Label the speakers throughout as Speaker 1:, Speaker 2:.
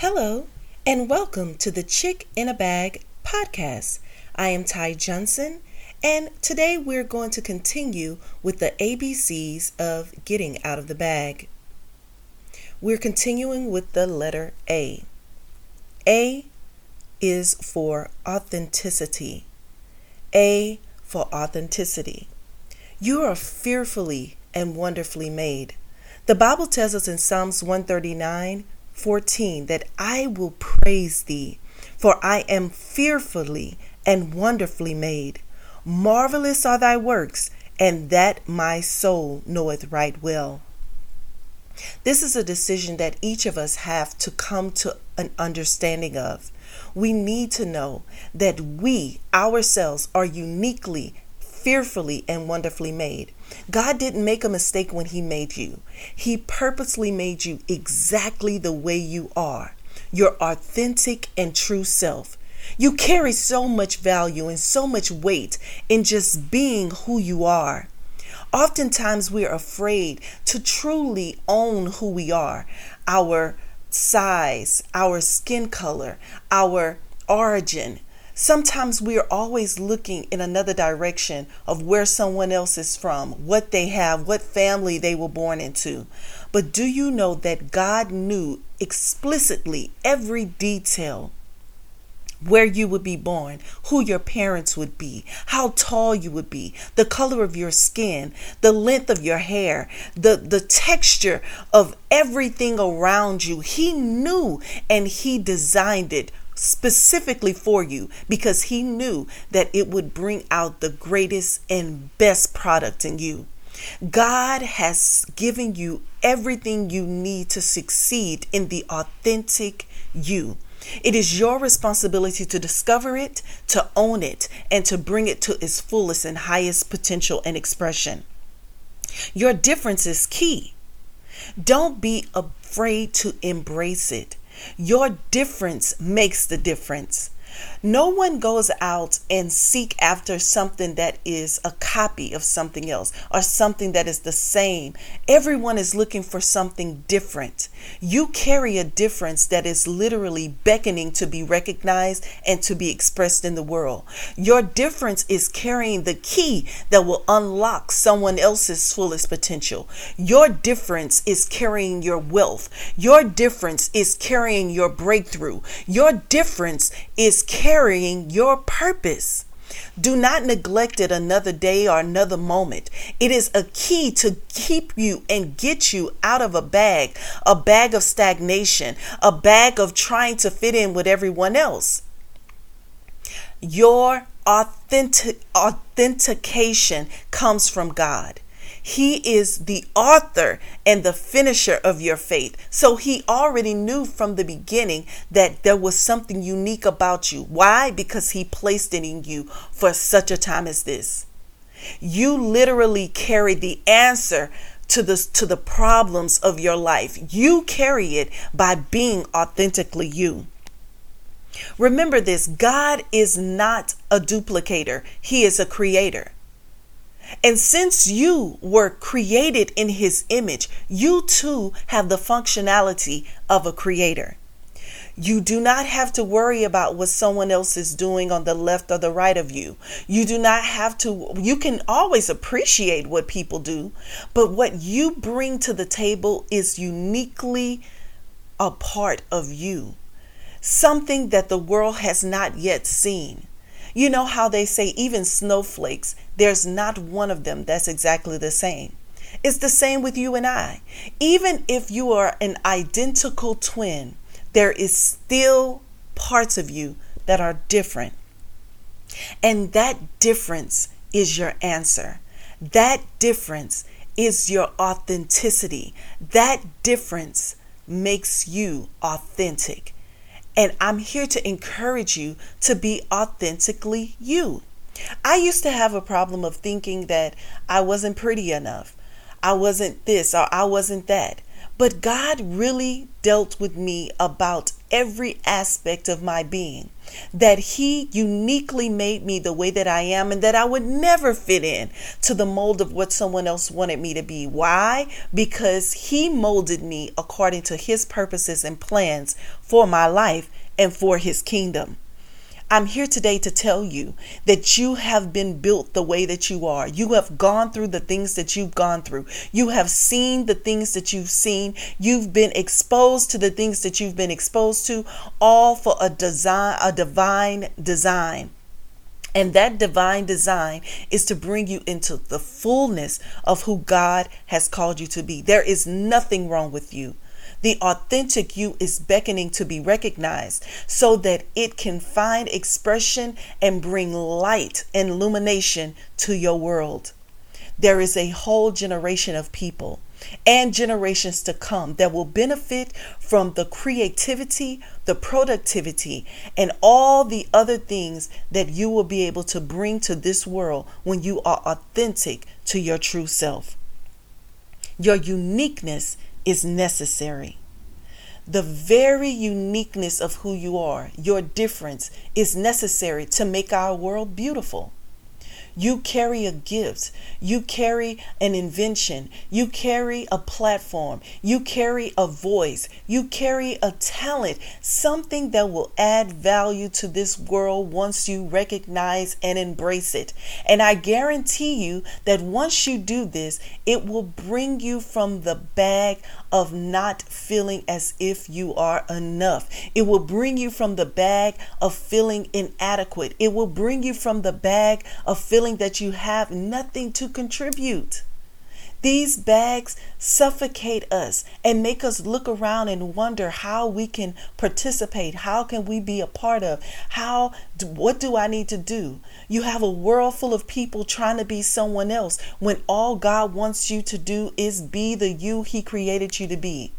Speaker 1: Hello, and welcome to the Chick in a Bag podcast. I am Ty Johnson, and today we're going to continue with the ABCs of getting out of the bag. We're continuing with the letter A. A is for authenticity. A for authenticity. You are fearfully and wonderfully made. The Bible tells us in Psalms 139 14 that I will praise thee, for I am fearfully and wonderfully made. Marvelous are thy works, and that my soul knoweth right well. This is a decision that each of us have to come to an understanding of. We need to know that we ourselves are uniquely fearfully and wonderfully made. God didn't make a mistake when He made you, He purposely made you exactly the way you are, your authentic and true self. You carry so much value and so much weight in just being who you are. Oftentimes, we're afraid to truly own who we are our size, our skin color, our origin, Sometimes we are always looking in another direction of where someone else is from, what they have, what family they were born into. But do you know that God knew explicitly every detail? Where you would be born, who your parents would be, how tall you would be, the color of your skin, the length of your hair, the, the texture of everything around you. He knew and He designed it specifically for you because he knew that it would bring out the greatest and best product in you. God has given you everything you need to succeed in the authentic you. It is your responsibility to discover it, to own it, and to bring it to its fullest and highest potential and expression. Your difference is key. Don't be afraid to embrace it. Your difference makes the difference. No one goes out and seek after something that is a copy of something else or something that is the same. Everyone is looking for something different. You carry a difference that is literally beckoning to be recognized and to be expressed in the world. Your difference is carrying the key that will unlock someone else's fullest potential. Your difference is carrying your wealth. Your difference is carrying your breakthrough. Your difference is carrying your purpose. Do not neglect it another day or another moment. It is a key to keep you and get you out of a bag, a bag of stagnation, a bag of trying to fit in with everyone else. Your authentic authentication comes from God. He is the author and the finisher of your faith. So he already knew from the beginning that there was something unique about you. Why? Because he placed it in you for such a time as this. You literally carry the answer to the to the problems of your life. You carry it by being authentically you. Remember this, God is not a duplicator. He is a creator. And since you were created in his image, you too have the functionality of a creator. You do not have to worry about what someone else is doing on the left or the right of you. You do not have to, you can always appreciate what people do, but what you bring to the table is uniquely a part of you, something that the world has not yet seen. You know how they say even snowflakes, there's not one of them that's exactly the same. It's the same with you and I. Even if you are an identical twin, there is still parts of you that are different. And that difference is your answer. That difference is your authenticity. That difference makes you authentic. And I'm here to encourage you to be authentically you. I used to have a problem of thinking that I wasn't pretty enough. I wasn't this or I wasn't that. But God really dealt with me about every aspect of my being. That He uniquely made me the way that I am, and that I would never fit in to the mold of what someone else wanted me to be. Why? Because He molded me according to His purposes and plans for my life and for His kingdom. I'm here today to tell you that you have been built the way that you are. You have gone through the things that you've gone through. You have seen the things that you've seen. You've been exposed to the things that you've been exposed to, all for a design, a divine design. And that divine design is to bring you into the fullness of who God has called you to be. There is nothing wrong with you. The authentic you is beckoning to be recognized so that it can find expression and bring light and illumination to your world. There is a whole generation of people and generations to come that will benefit from the creativity, the productivity, and all the other things that you will be able to bring to this world when you are authentic to your true self. Your uniqueness is necessary. The very uniqueness of who you are, your difference, is necessary to make our world beautiful. You carry a gift. You carry an invention. You carry a platform. You carry a voice. You carry a talent, something that will add value to this world once you recognize and embrace it. And I guarantee you that once you do this, it will bring you from the bag of not feeling as if you are enough. It will bring you from the bag of feeling inadequate. It will bring you from the bag of feeling that you have nothing to contribute. These bags suffocate us and make us look around and wonder how we can participate. How can we be a part of? How what do I need to do? You have a world full of people trying to be someone else when all God wants you to do is be the you he created you to be.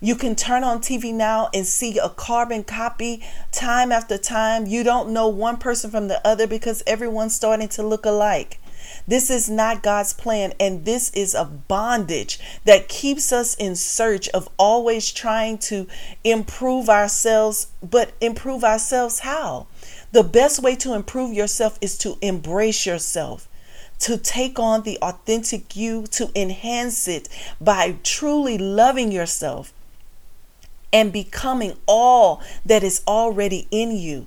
Speaker 1: You can turn on TV now and see a carbon copy time after time. You don't know one person from the other because everyone's starting to look alike. This is not God's plan, and this is a bondage that keeps us in search of always trying to improve ourselves. But improve ourselves how? The best way to improve yourself is to embrace yourself to take on the authentic you, to enhance it by truly loving yourself and becoming all that is already in you.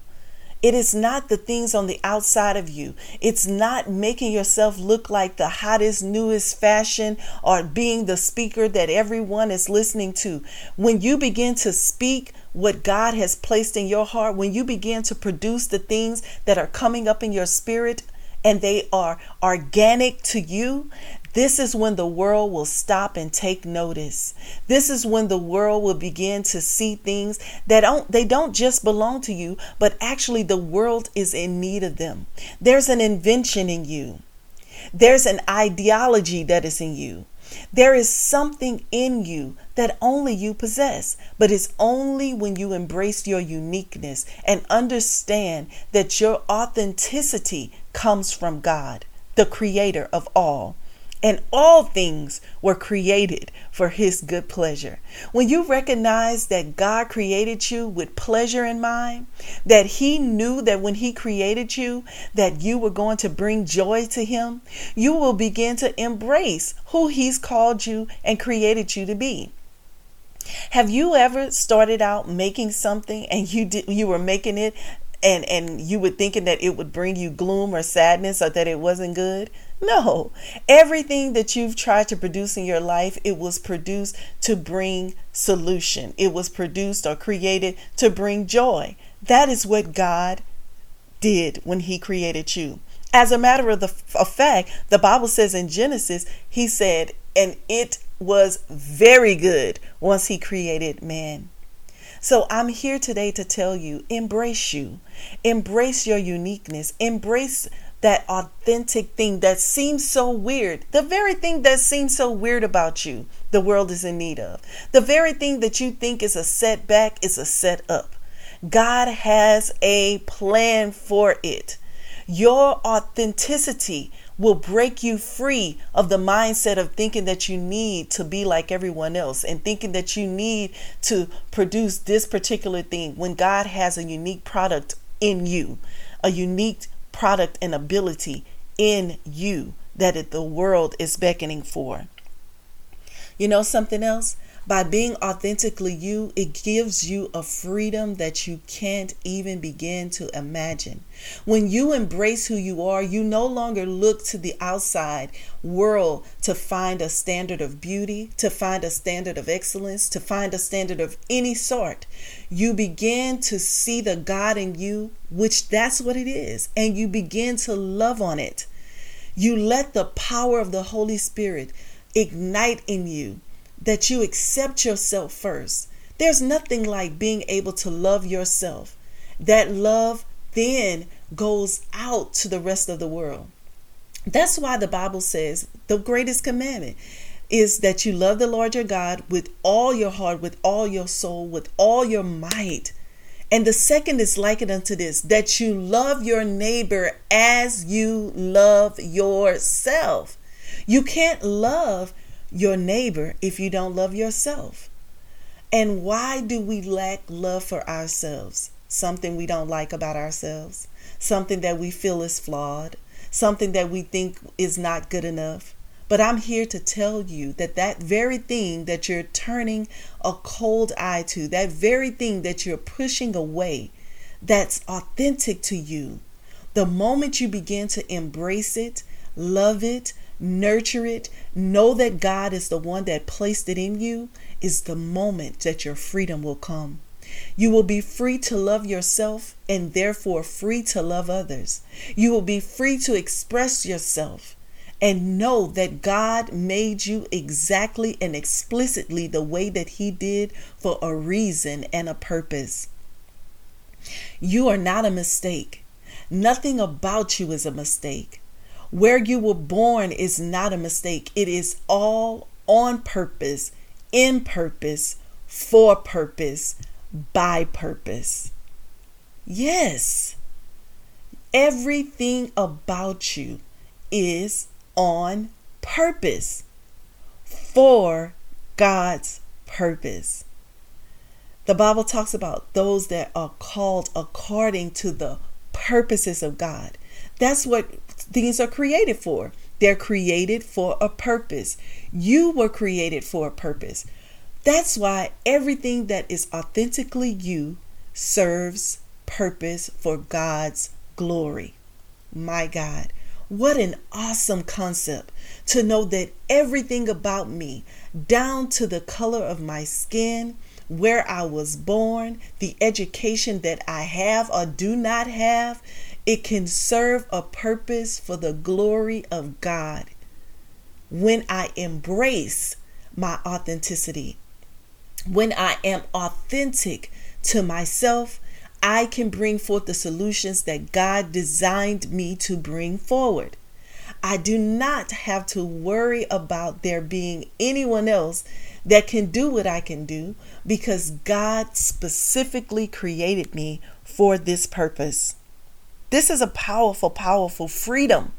Speaker 1: It is not the things on the outside of you. It's not making yourself look like the hottest, newest fashion or being the speaker that everyone is listening to. When you begin to speak what God has placed in your heart, when you begin to produce the things that are coming up in your spirit, and they are organic to you, this is when the world will stop and take notice. This is when the world will begin to see things that don't they don't just belong to you, but actually the world is in need of them. There's an invention in you. There's an ideology that is in you. There is something in you that only you possess, but it's only when you embrace your uniqueness and understand that your authenticity comes from God, the creator of all and all things were created for his good pleasure. When you recognize that God created you with pleasure in mind, that he knew that when he created you that you were going to bring joy to him, you will begin to embrace who he's called you and created you to be. Have you ever started out making something and you did you were making it and and you were thinking that it would bring you gloom or sadness or that it wasn't good? No. Everything that you've tried to produce in your life, it was produced to bring solution. It was produced or created to bring joy. That is what God did when he created you. As a matter of the of fact, the Bible says in Genesis, he said, and it was very good once he created man. So I'm here today to tell you embrace you, embrace your uniqueness, embrace that authentic thing that seems so weird, the very thing that seems so weird about you, the world is in need of. The very thing that you think is a setback is a setup. God has a plan for it. Your authenticity will break you free of the mindset of thinking that you need to be like everyone else and thinking that you need to produce this particular thing when God has a unique product in you, a unique product and ability in you that it, the world is beckoning for. You know something else? By being authentically you, it gives you a freedom that you can't even begin to imagine. When you embrace who you are, you no longer look to the outside world to find a standard of beauty, to find a standard of excellence, to find a standard of any sort. You begin to see the God in you, which that's what it is, and you begin to love on it. You let the power of the Holy Spirit ignite in you that you accept yourself first. There's nothing like being able to love yourself. That love then goes out to the rest of the world. That's why the Bible says the greatest commandment is that you love the Lord your God with all your heart, with all your soul, with all your might. And the second is likened unto this that you love your neighbor as you love yourself. You can't love your neighbor if you don't love yourself. And why do we lack love for ourselves? Something we don't like about ourselves, something that we feel is flawed, something that we think is not good enough. But I'm here to tell you that that very thing that you're turning a cold eye to, that very thing that you're pushing away, that's authentic to you, the moment you begin to embrace it, love it, nurture it, know that God is the one that placed it in you, is the moment that your freedom will come. You will be free to love yourself and therefore free to love others. You will be free to express yourself and know that God made you exactly and explicitly the way that He did for a reason and a purpose. You are not a mistake. Nothing about you is a mistake. Where you were born is not a mistake, it is all on purpose, in purpose, for purpose, by purpose. Yes, everything about you is on purpose for God's purpose. The Bible talks about those that are called according to the purposes of God. That's what things are created for. They're created for a purpose. You were created for a purpose. That's why everything that is authentically you serves purpose for God's glory. My God, what an awesome concept to know that everything about me, down to the color of my skin, where I was born, the education that I have or do not have, it can serve a purpose for the glory of God when I embrace my authenticity. When I am authentic to myself, I can bring forth the solutions that God designed me to bring forward. I do not have to worry about there being anyone else that can do what I can do because God specifically created me for this purpose. This is a powerful, powerful freedom.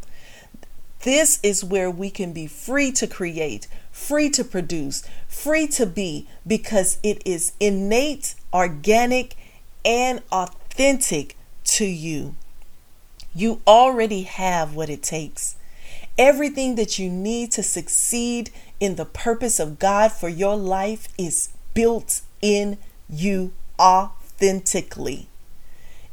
Speaker 1: This is where we can be free to create, free to produce, free to be, because it is innate, organic, and authentic to you. You already have what it takes. Everything that you need to succeed in the purpose of God for your life is built in you authentically.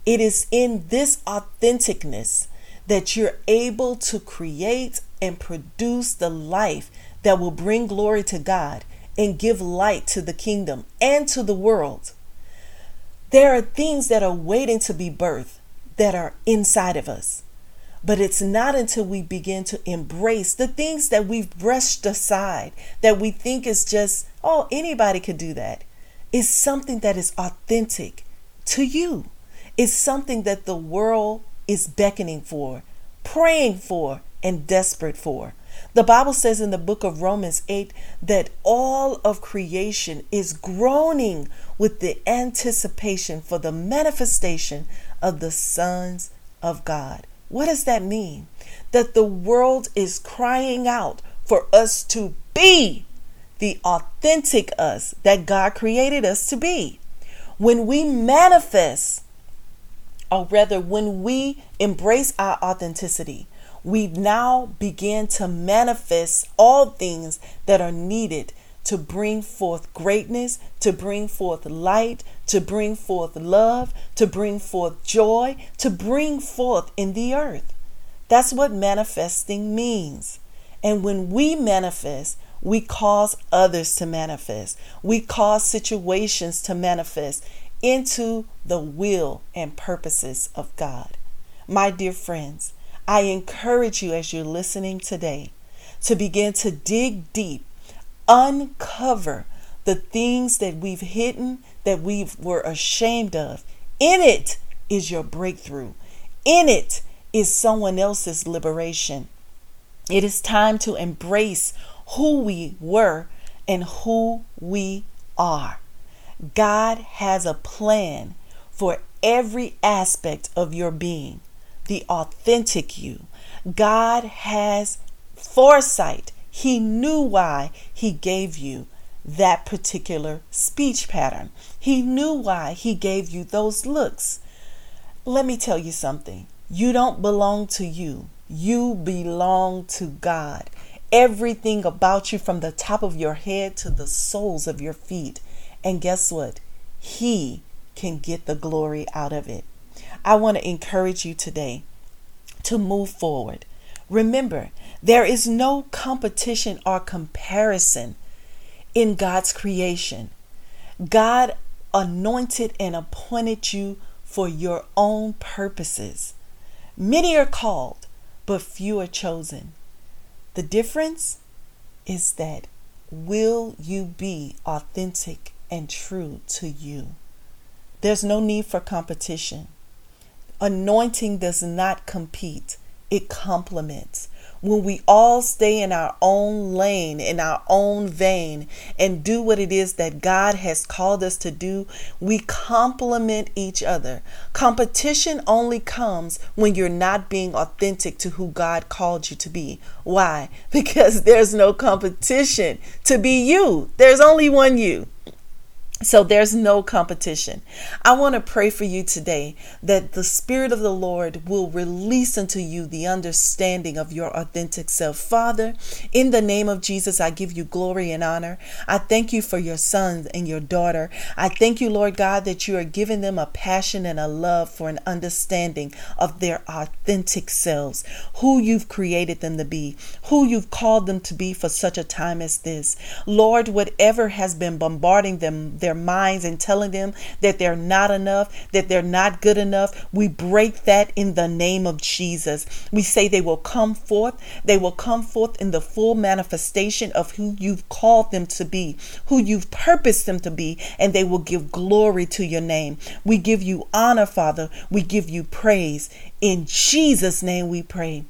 Speaker 1: It is in this authenticness that you're able to create and produce the life that will bring glory to God and give light to the kingdom and to the world. There are things that are waiting to be birthed that are inside of us. But it's not until we begin to embrace the things that we've brushed aside, that we think is just, oh, anybody could do that. It's something that is authentic to you is something that the world is beckoning for, praying for, and desperate for. The Bible says in the book of Romans 8 that all of creation is groaning with the anticipation for the manifestation of the sons of God. What does that mean? That the world is crying out for us to be the authentic us that God created us to be. When we manifest, or rather, when we embrace our authenticity, we now begin to manifest all things that are needed to bring forth greatness, to bring forth light, to bring forth love, to bring forth joy, to bring forth in the earth. That's what manifesting means. And when we manifest, we cause others to manifest. We cause situations to manifest into the will and purposes of God. My dear friends, I encourage you as you're listening today to begin to dig deep, uncover the things that we've hidden, that we were ashamed of. In it is your breakthrough. In it is someone else's liberation. It is time to embrace who we were and who we are. God has a plan for every aspect of your being, the authentic you. God has foresight. He knew why He gave you that particular speech pattern. He knew why He gave you those looks. Let me tell you something. You don't belong to you. You belong to God. Everything about you, from the top of your head to the soles of your feet. And guess what? He can get the glory out of it. I want to encourage you today to move forward. Remember, there is no competition or comparison in God's creation. God anointed and appointed you for your own purposes. Many are called, but few are chosen. The difference is that will you be authentic and true to you? There's no need for competition. Anointing does not compete, it complements when we all stay in our own lane, in our own vein, and do what it is that God has called us to do, we complement each other. Competition only comes when you're not being authentic to who God called you to be. Why? Because there's no competition to be you, there's only one you. So there's no competition. I want to pray for you today that the Spirit of the Lord will release unto you the understanding of your authentic self. Father, in the name of Jesus, I give you glory and honor. I thank you for your son and your daughter. I thank you, Lord God, that you are giving them a passion and a love for an understanding of their authentic selves, who you've created them to be, who you've called them to be for such a time as this. Lord, whatever has been bombarding them, their minds and telling them that they're not enough, that they're not good enough. We break that in the name of Jesus. We say they will come forth. They will come forth in the full manifestation of who you've called them to be, who you've purposed them to be, and they will give glory to your name. We give you honor, Father. We give you praise. In Jesus' name we pray.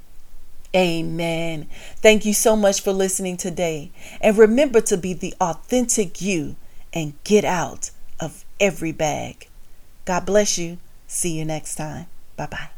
Speaker 1: Amen. Thank you so much for listening today. And remember to be the authentic you and get out of every bag. God bless you. See you next time. Bye bye.